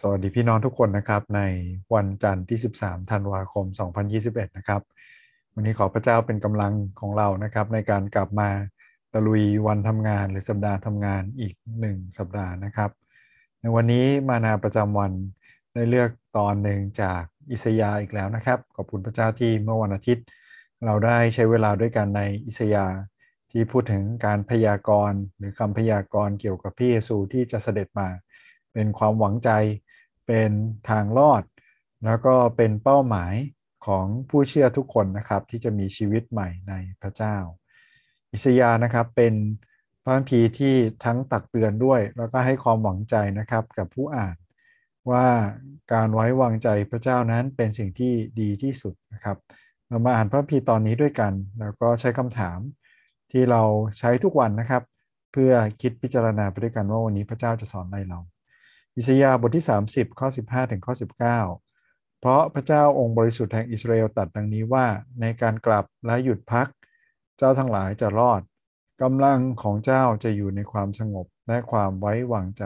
สวัสดีพี่น้องทุกคนนะครับ ในวันจันทร์ที่ 13 ธันวาคม 2021 นะครับ วันนี้ขอพระเจ้าเป็นกำลังของเรานะครับ ในการกลับมาตะลุยวันทำงานหรือสัปดาห์ทำงานอีก 1 สัปดาห์นะครับ ในวันนี้มานาประจำวันได้เลือกตอนหนึ่งจากอิสยาอีกแล้วนะครับ ขอบคุณพระเจ้าที่เมื่อวันอาทิตย์ เราได้ใช้เวลาด้วยกันในอิสยาที่พูดถึงการพยากรณ์ หรือคำพยากรณ์เกี่ยวกับพระเยซูที่จะเสด็จมา เป็นความหวังใจ เป็นทางรอด แล้วก็เป็นเป้าหมายของผู้เชื่อทุกคนนะครับที่จะมีชีวิตใหม่ในพระเจ้า อิสยานะครับเป็นพระคัมภีร์ที่ทั้งตักเตือนด้วย แล้วก็ให้ความหวังใจนะครับกับผู้อ่านว่าการไว้วางใจพระเจ้านั้นเป็นสิ่งที่ดีที่สุดนะครับ เรามาอ่านพระคัมภีร์ตอนนี้ด้วยกัน แล้วก็ใช้คำถามที่เราใช้ทุกวันนะครับ เพื่อคิดพิจารณาไปด้วยกันว่าวันนี้พระเจ้าจะสอนอะไรเรา อิสยาห์บทที่ 30 ข้อ 15 ถึงข้อ 19 เพราะพระเจ้าองค์บริสุทธิ์แห่งอิสราเอลตัดดังนี้ว่าในการกลับและหยุดพัก เจ้าทั้งหลายจะรอดกำลังของเจ้าจะอยู่ในความสงบและความไว้วางใจ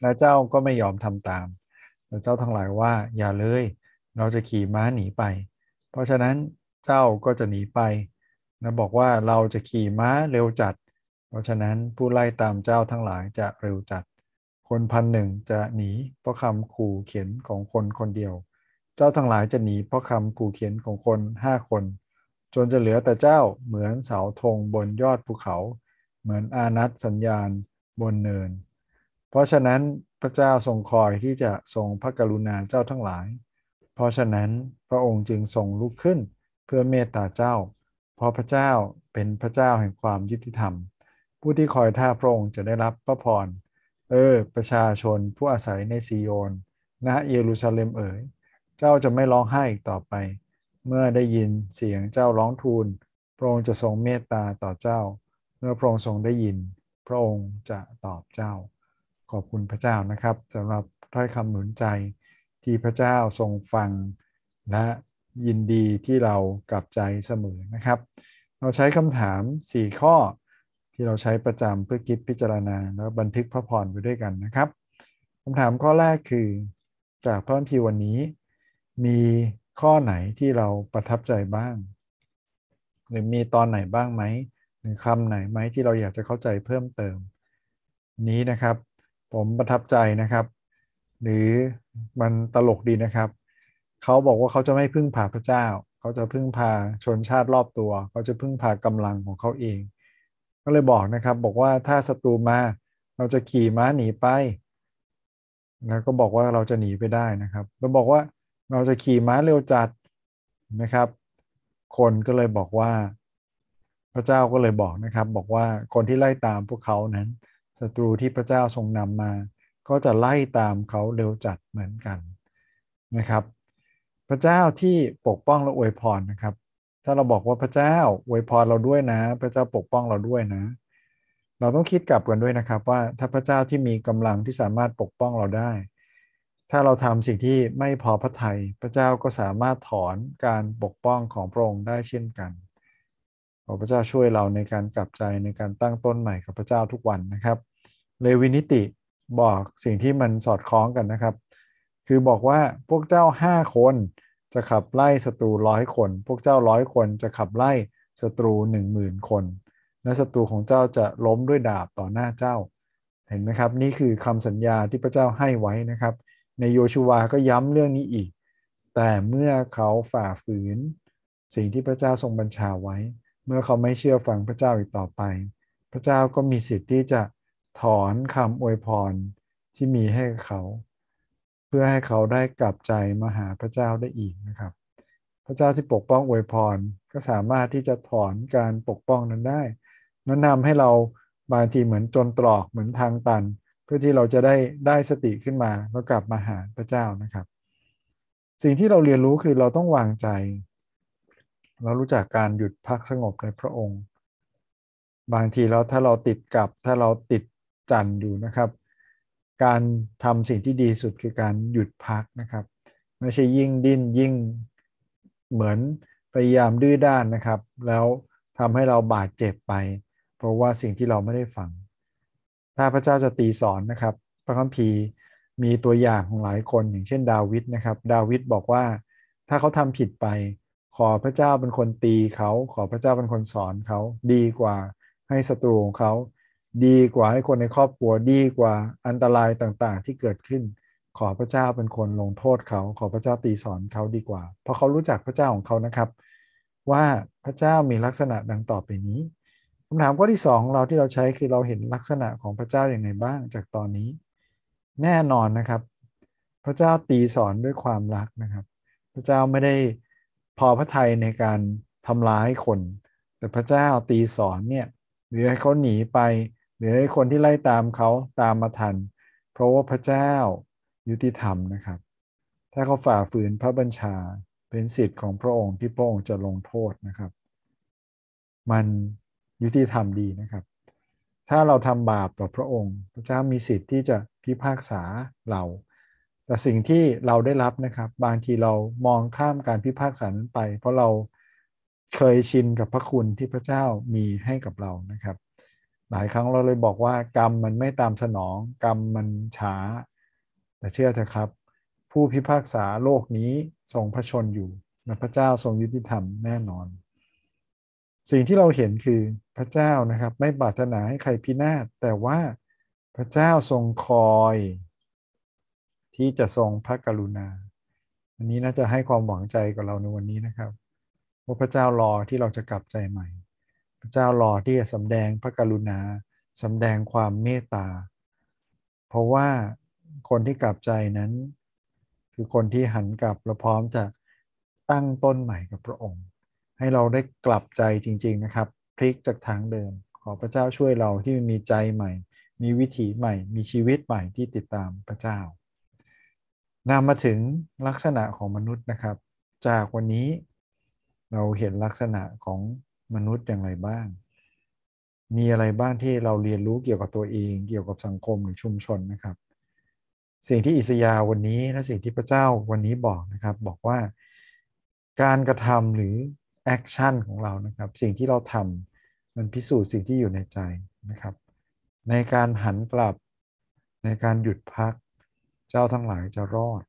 และเจ้าก็ไม่ยอมทำตามแต่เจ้าทั้งหลายว่าอย่าเลย เราจะขี่ม้าหนีไป เพราะฉะนั้นเจ้าก็จะหนีไปนะบอกว่าเราจะขี่ม้าเร็วจัด เพราะฉะนั้นผู้ไล่ตามเจ้าทั้งหลายจะเร็วจัด คนพันหนึ่งจะหนีเพราะคำขู่เขียนของคนคนเดียว เจ้าทั้งหลายจะหนีเพราะคำขู่เขียนของคนห้าคน จนจะเหลือแต่เจ้าเหมือนเสาธงบนยอดภูเขา เหมือนอานัตสัญญาณบนเนิน เพราะฉะนั้นพระเจ้าทรงคอยที่จะทรงพระกรุณาเจ้าทั้งหลาย เพราะฉะนั้นพระองค์จึงทรงลุกขึ้นเพื่อเมตตาเจ้า เพราะพระเจ้าเป็นพระเจ้าแห่งความยุติธรรม ผู้ที่คอยท่าพระองค์จะได้รับพระพร เออ ประชาชนผู้อาศัยในซีโยนณเยรูซาเล็มเอ๋ย เจ้าจะไม่ร้องไห้อีกต่อไป เมื่อได้ยินเสียงเจ้าร้องทูล พระองค์จะทรงเมตตาต่อเจ้า เมื่อพระองค์ทรงได้ยิน พระองค์จะตอบเจ้า ขอบคุณพระเจ้านะครับสำหรับถ้อยคำหนุนใจที่พระเจ้าทรงฟังและยินดีที่เรากลับใจเสมอนะครับ เราใช้คำถาม 4 ข้อ ที่เราใช้ประจำเพื่อคิดพิจารณา แล้วบันทึกพระพรไปด้วยกันนะครับคำถามข้อแรกคือ จากพระคัมภีร์วันนี้ มีข้อไหนที่เราประทับใจบ้าง หรือมีตอนไหนบ้างไหมหรือคำไหนไหมที่เราอยากจะเข้าใจเพิ่มเติม นี้นะครับ ผมประทับใจนะครับ หรือมันตลกดีนะครับเขาบอกว่าเขาจะไม่พึ่งพาพระเจ้า เขาจะพึ่งพาชนชาติรอบตัว เขาจะพึ่งพากำลังของเขาเอง ก็เลยบอกนะครับ บอกว่าถ้าศัตรูมาเราจะขี่ม้าหนีไป แล้วก็บอกว่าเราจะหนีไปได้นะครับเราบอกว่าเราจะขี่ม้าเร็วจัดนะครับ คนก็เลยบอกว่า พระเจ้าก็เลยบอกนะครับ บอกว่าคนที่ไล่ตามพวกเขานั้นศัตรูที่พระเจ้าทรงนำมา ก็จะไล่ตามเขาเร็วจัดเหมือนกันนะครับ พระเจ้าที่ปกป้องและอวยพรนะครับ ถ้าเราบอกว่าพระเจ้าอวยพรเราด้วยนะ พระเจ้าปกป้องเราด้วยนะ เราต้องคิดกลับกันด้วยนะครับ ว่าถ้าพระเจ้าที่มีกำลังที่สามารถปกป้องเราได้ ถ้าเราทำสิ่งที่ไม่พอพระทยัยพระเจ้าก็สามารถถอนการปกป้องของพระองค์ได้เช่นกันขอพระเจ้าช่วยเราในการกลับใจในการตั้งต้นใหม่กับพระเจ้าทุกวันนะครับ เลวินิติบอกสิ่งที่มันสอดคล้องกันนะครับ คือบอกว่าพวกเจ้าห้าคน จะขับไล่ศัตรูร้อยคน พวกเจ้าร้อยคนจะขับไล่ศัตรูหนึ่งหมื่นคน และศัตรูของเจ้าจะล้มด้วยดาบต่อหน้าเจ้า เห็นไหมครับ นี่คือคำสัญญาที่พระเจ้าให้ไว้นะครับ ในโยชูวาก็ย้ำเรื่องนี้อีก แต่เมื่อเขาฝ่าฝืน สิ่งที่พระเจ้าทรงบัญชาไว้ เมื่อเขาไม่เชื่อฟังพระเจ้าอีกต่อไป พระเจ้าก็มีสิทธิ์ที่จะถอนคำอวยพรที่มีให้เขา พื่อให้เขาได้กลับใจมาหาพระเจ้าได้อีกนะครับ พระเจ้าที่ปกป้องอวยพรก็สามารถที่จะถอนการปกป้องนั้นได้แนะนำให้เราบางทีเหมือนจนตรอกเหมือนทางตัน เพื่อที่เราจะได้ได้สติขึ้นมาแล้วกลับมาหาพระเจ้านะครับ สิ่งที่เราเรียนรู้คือเราต้องวางใจ เรารู้จักการหยุดพักสงบในพระองค์ บางทีแล้วถ้าเราติดกับถ้าเราติดจันอยู่นะครับ การทำสิ่งที่ดีสุดคือการหยุดพักนะครับ ไม่ใช่ยิ่งดิ้นยิ่งเหมือนพยายามดื้อด้านนะครับ แล้วทำให้เราบาดเจ็บไป เพราะว่าสิ่งที่เราไม่ได้ฟัง ถ้าพระเจ้าจะตีสอนนะครับ พระคัมภีร์มีตัวอย่างของหลายคน อย่างเช่นดาวิดนะครับ ดาวิดบอกว่าถ้าเขาทำผิดไป ขอพระเจ้าเป็นคนตีเขา ขอพระเจ้าเป็นคนสอนเขาดีกว่าให้ศัตรูของเขา ดีกว่าให้คนในครอบครัวดีกว่าอันตรายต่างๆ ที่เกิดขึ้น ขอพระเจ้าเป็นคนลงโทษเขา ขอพระเจ้าตีสอนเขาดีกว่า เพราะเขารู้จักพระเจ้าของเขานะครับ ว่าพระเจ้ามีลักษณะดังต่อไปนี้คำถามข้อที่สองเราที่เราใช้คือเราเห็นลักษณะของพระเจ้าอย่างไรบ้างจากตอนนี้ แน่นอนนะครับ พระเจ้าตีสอนด้วยความรักนะครับ พระเจ้าไม่ได้พอพระทัยในการทำร้ายคน แต่พระเจ้าตีสอนเนี่ยหรือให้เขาหนีไป รือให้คนที่ไล่ตามเขาตามมาทัน เพราะว่าพระเจ้ายุติธรรมนะครับ ถ้าเขาฝ่าฝืนพระบัญชาเป็นสิทธิ์ของพระองค์ที่พระองค์จะลงโทษนะครับ มันยุติธรรมดีนะครับ ถ้าเราทำบาปต่อพระองค์ พระเจ้ามีสิทธิ์ที่จะพิพากษาเรา แต่สิ่งที่เราได้รับนะครับ บางทีเรามองข้ามการพิพากษานั้นไป เพราะเราเคยชินกับพระคุณที่พระเจ้ามีให้กับเรานะครับ หลายครั้งเราเลยบอกว่ากรรมมันไม่ตามสนอง กรรมมันช้า แต่เชื่อเถอะครับ ผู้พิพากษาโลกนี้ทรงพระชนอยู่และพระเจ้าทรงยุติธรรมแน่นอน สิ่งที่เราเห็นคือพระเจ้านะครับ ไม่ปรารถนาให้ใครพินาศแต่ว่าพระเจ้าทรงคอย ที่จะทรงพระกรุณา อันนี้น่าจะให้ความหวังใจกับเราในวันนี้นะครับว่าพระเจ้ารอที่เราจะกลับใจใหม่ เจ้ารอที่จะสำแดงพระกรุณาสำแดงความเมตตา เพราะว่าคนที่กลับใจนั้น คือคนที่หันกลับและพร้อมจะตั้งต้นใหม่กับพระองค์ ให้เราได้กลับใจจริง ๆนะครับ พลิกจากทางเดิม ขอพระเจ้าช่วยเราที่มีใจใหม่ มีวิถีใหม่ มีชีวิตใหม่ที่ติดตามพระเจ้านำมาถึงลักษณะของมนุษย์นะครับ จากวันนี้เราเห็นลักษณะของ มนุษย์อย่างไรบ้าง มีอะไรบ้างที่เราเรียนรู้เกี่ยวกับตัวเอง เกี่ยวกับสังคมหรือชุมชนนะครับ สิ่งที่อิสยาห์วันนี้และสิ่งที่พระเจ้าวันนี้บอกนะครับ บอกว่าการกระทำหรือ action ของเรานะครับ สิ่งที่เราทำมันพิสูจน์สิ่งที่อยู่ในใจนะครับ ในการหันกลับในการหยุดพัก เจ้าทั้งหลายจะรอด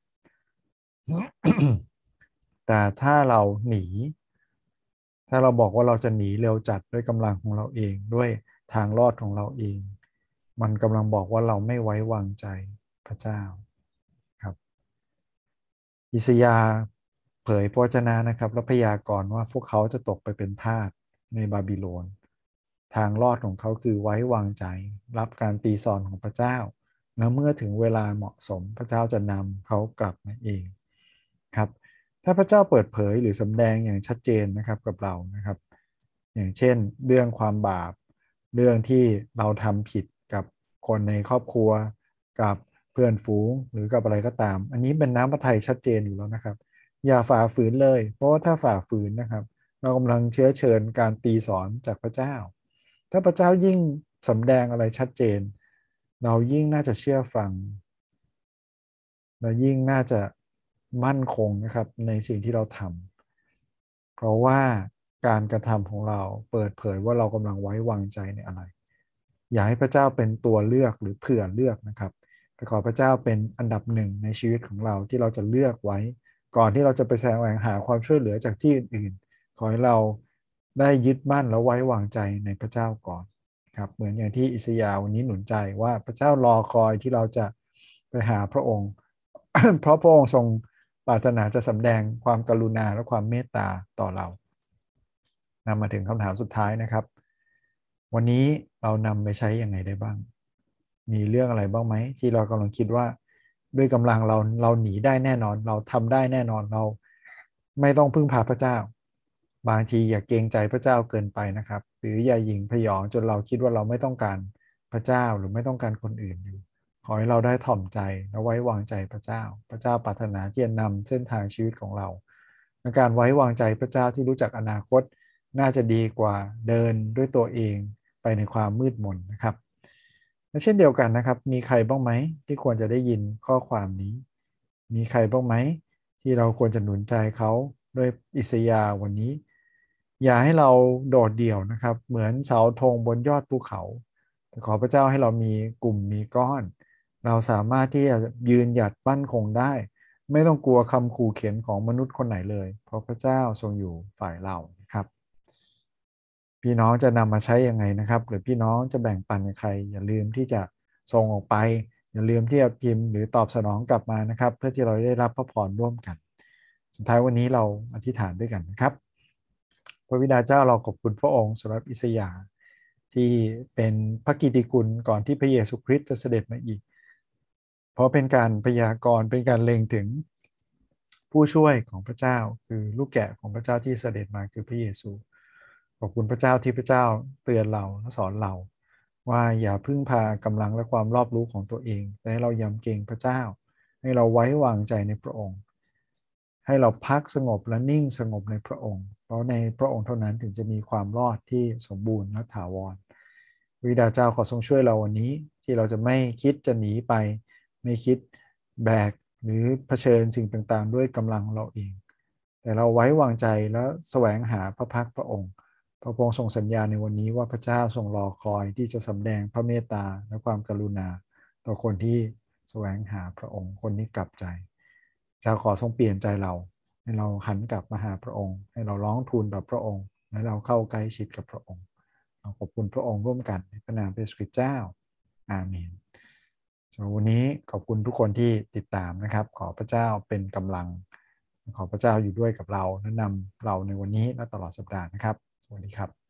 แต่ถ้าเราหนี ถ้าเราบอกว่าเราจะหนีเร็วจัดด้วยกำลังของเราเองด้วยทางรอดของเราเอง มันกำลังบอกว่าเราไม่ไว้วางใจพระเจ้าครับอิสยาเผยพระชนะนะครับและพยากรณ์ว่าพวกเขาจะตกไปเป็นทาสในบาบิโลน ทางรอดของเขาคือไว้วางใจ รับการตีสอนของพระเจ้า แล้วเมื่อถึงเวลาเหมาะสมพระเจ้าจะนำเขากลับมาเองครับ ถ้าพระเจ้าเปิดเผยหรือสำแดงอย่างชัดเจนนะครับกับเรานะครับ อย่างเช่น เรื่องความบาป เรื่องที่เราทำผิดกับคนในครอบครัว กับเพื่อนฝูงหรือกับอะไรก็ตาม อันนี้เป็นน้ำพระทัยชัดเจนอยู่แล้วนะครับ อย่าฝ่าฝืนเลย เพราะว่าถ้าฝ่าฝืนนะครับ เรากำลังเชื้อเชิญการตีสอนจากพระเจ้า ถ้าพระเจ้ายิ่งสำแดงอะไรชัดเจน เรายิ่งน่าจะเชื่อฟังเรายิ่งน่าจะ มั่นคงนะครับในสิ่งที่เราทำเพราะว่าการกระทำของเราเปิดเผยว่าเรากำลังไว้วางใจในอะไร อย่าให้พระเจ้าเป็นตัวเลือกหรือเผื่อเลือกนะครับแต่ขอพระเจ้าเป็นอันดับหนึ่งในชีวิตของเราที่เราจะเลือกไว้ ก่อนที่เราจะไปแสวงหาความช่วยเหลือจากที่อื่นๆขอให้เราได้ยึดมั่นและไว้วางใจในพระเจ้าก่อนครับเหมือนอย่างที่อิสยาวันนี้หนุนใจว่าพระเจ้ารอคอยที่เราจะไปหาพระองค์ เพราะพระองค์ทรง ปรารถนาจะสำแดงความกรุณาและความเมตตาต่อเรานำมาถึงคำถามสุดท้ายนะครับ วันนี้เรานำไปใช้ยังไงได้บ้าง มีเรื่องอะไรบ้างไหมที่เรากำลังคิดว่า ด้วยกำลังเราเราหนีได้แน่นอน เราทำได้แน่นอนเรา ไม่ต้องพึ่งพาพระเจ้า บางทีอย่าเกรงใจพระเจ้าเกินไปนะครับ หรืออย่ายิงพยองจนเราคิดว่าเราไม่ต้องการพระเจ้าหรือไม่ต้องการคนอื่นอยู่ ขอให้เราได้ถ่อมใจและไว้วางใจพระเจ้า พระเจ้าปรารถนาที่จะนำเส้นทางชีวิตของเราการไว้วางใจพระเจ้าที่รู้จักอนาคตน่าจะดีกว่าเดินด้วยตัวเองไปในความมืดมนนะครับและเช่นเดียวกันนะครับ มีใครบ้างไหมที่ควรจะได้ยินข้อความนี้ มีใครบ้างไหมที่เราควรจะหนุนใจเขาด้วยอิสยาวันนี้ อย่าให้เราโดดเดี่ยวนะครับ เหมือนเสาธงบนยอดภูเขาขอพระเจ้าให้เรามีกลุ่มมีก้อน เราสามารถที่จะยืนหยัดปั้นคงได้ ไม่ต้องกลัวคำขู่เข็นของมนุษย์คนไหนเลย เพราะพระเจ้าทรงอยู่ฝ่ายเรานะครับ พี่น้องจะนำมาใช้ยังไงนะครับ หรือพี่น้องจะแบ่งปันกับใคร อย่าลืมที่จะส่งออกไป อย่าลืมที่จะพิมพ์หรือตอบสนองกลับมานะครับ เพื่อที่เราได้รับพระพรร่วมกัน สุดท้ายวันนี้เราอธิษฐานด้วยกันนะครับ พระวิดาเจ้าเราขอบคุณพระองค์สำหรับอิสยาห์ที่เป็นพระกิติคุณก่อนที่พระเยซูคริสต์จะเสด็จมาอีก เพราะเป็นการพยากรณ์เป็นการเล็งถึงผู้ช่วยของพระเจ้า คือลูกแกะของพระเจ้าที่เสด็จมาคือพระเยซู ขอบคุณพระเจ้าที่พระเจ้าเตือนเราและสอนเรา ว่าอย่าพึ่งพากำลังและความรอบรู้ของตัวเอง แต่ให้เรายำเกรงพระเจ้า ให้เราไว้วางใจในพระองค์ ให้เราพักสงบและนิ่งสงบในพระองค์ เพราะในพระองค์เท่านั้นถึงจะมีความรอดที่สมบูรณ์และถาวรวิดาเจ้าขอทรงช่วยเราวันนี้ที่เราจะไม่คิดจะหนีไป ไม่คิดแบกหรือเผชิญสิ่งต่างๆ ด้วยกำลังเราเอง แต่เราไว้วางใจแล้วแสวงหาพระพักพระองค์ พระองค์ทรงสัญญาในวันนี้ว่าพระเจ้าทรงรอคอยที่จะสำแดงพระเมตตาและความกรุณา ต่อคนที่แสวงหาพระองค์ คนนี้กลับใจเจ้าขอทรงเปลี่ยนใจเรา ให้เราหันกลับมาหาพระองค์ ให้เราร้องทูลต่อพระองค์ และเราเข้าใกล้ชิดกับพระองค์เราขอบคุณพระองค์ร่วมกันในพระนามพระสุคริสต์เจ้า อาเมน วันนี้ขอบคุณทุกคนที่ติดตามนะครับ ขอพระเจ้าเป็นกำลัง ขอพระเจ้าอยู่ด้วยกับเราแนะนำเราในวันนี้และตลอดสัปดาห์นะครับ สวัสดีครับ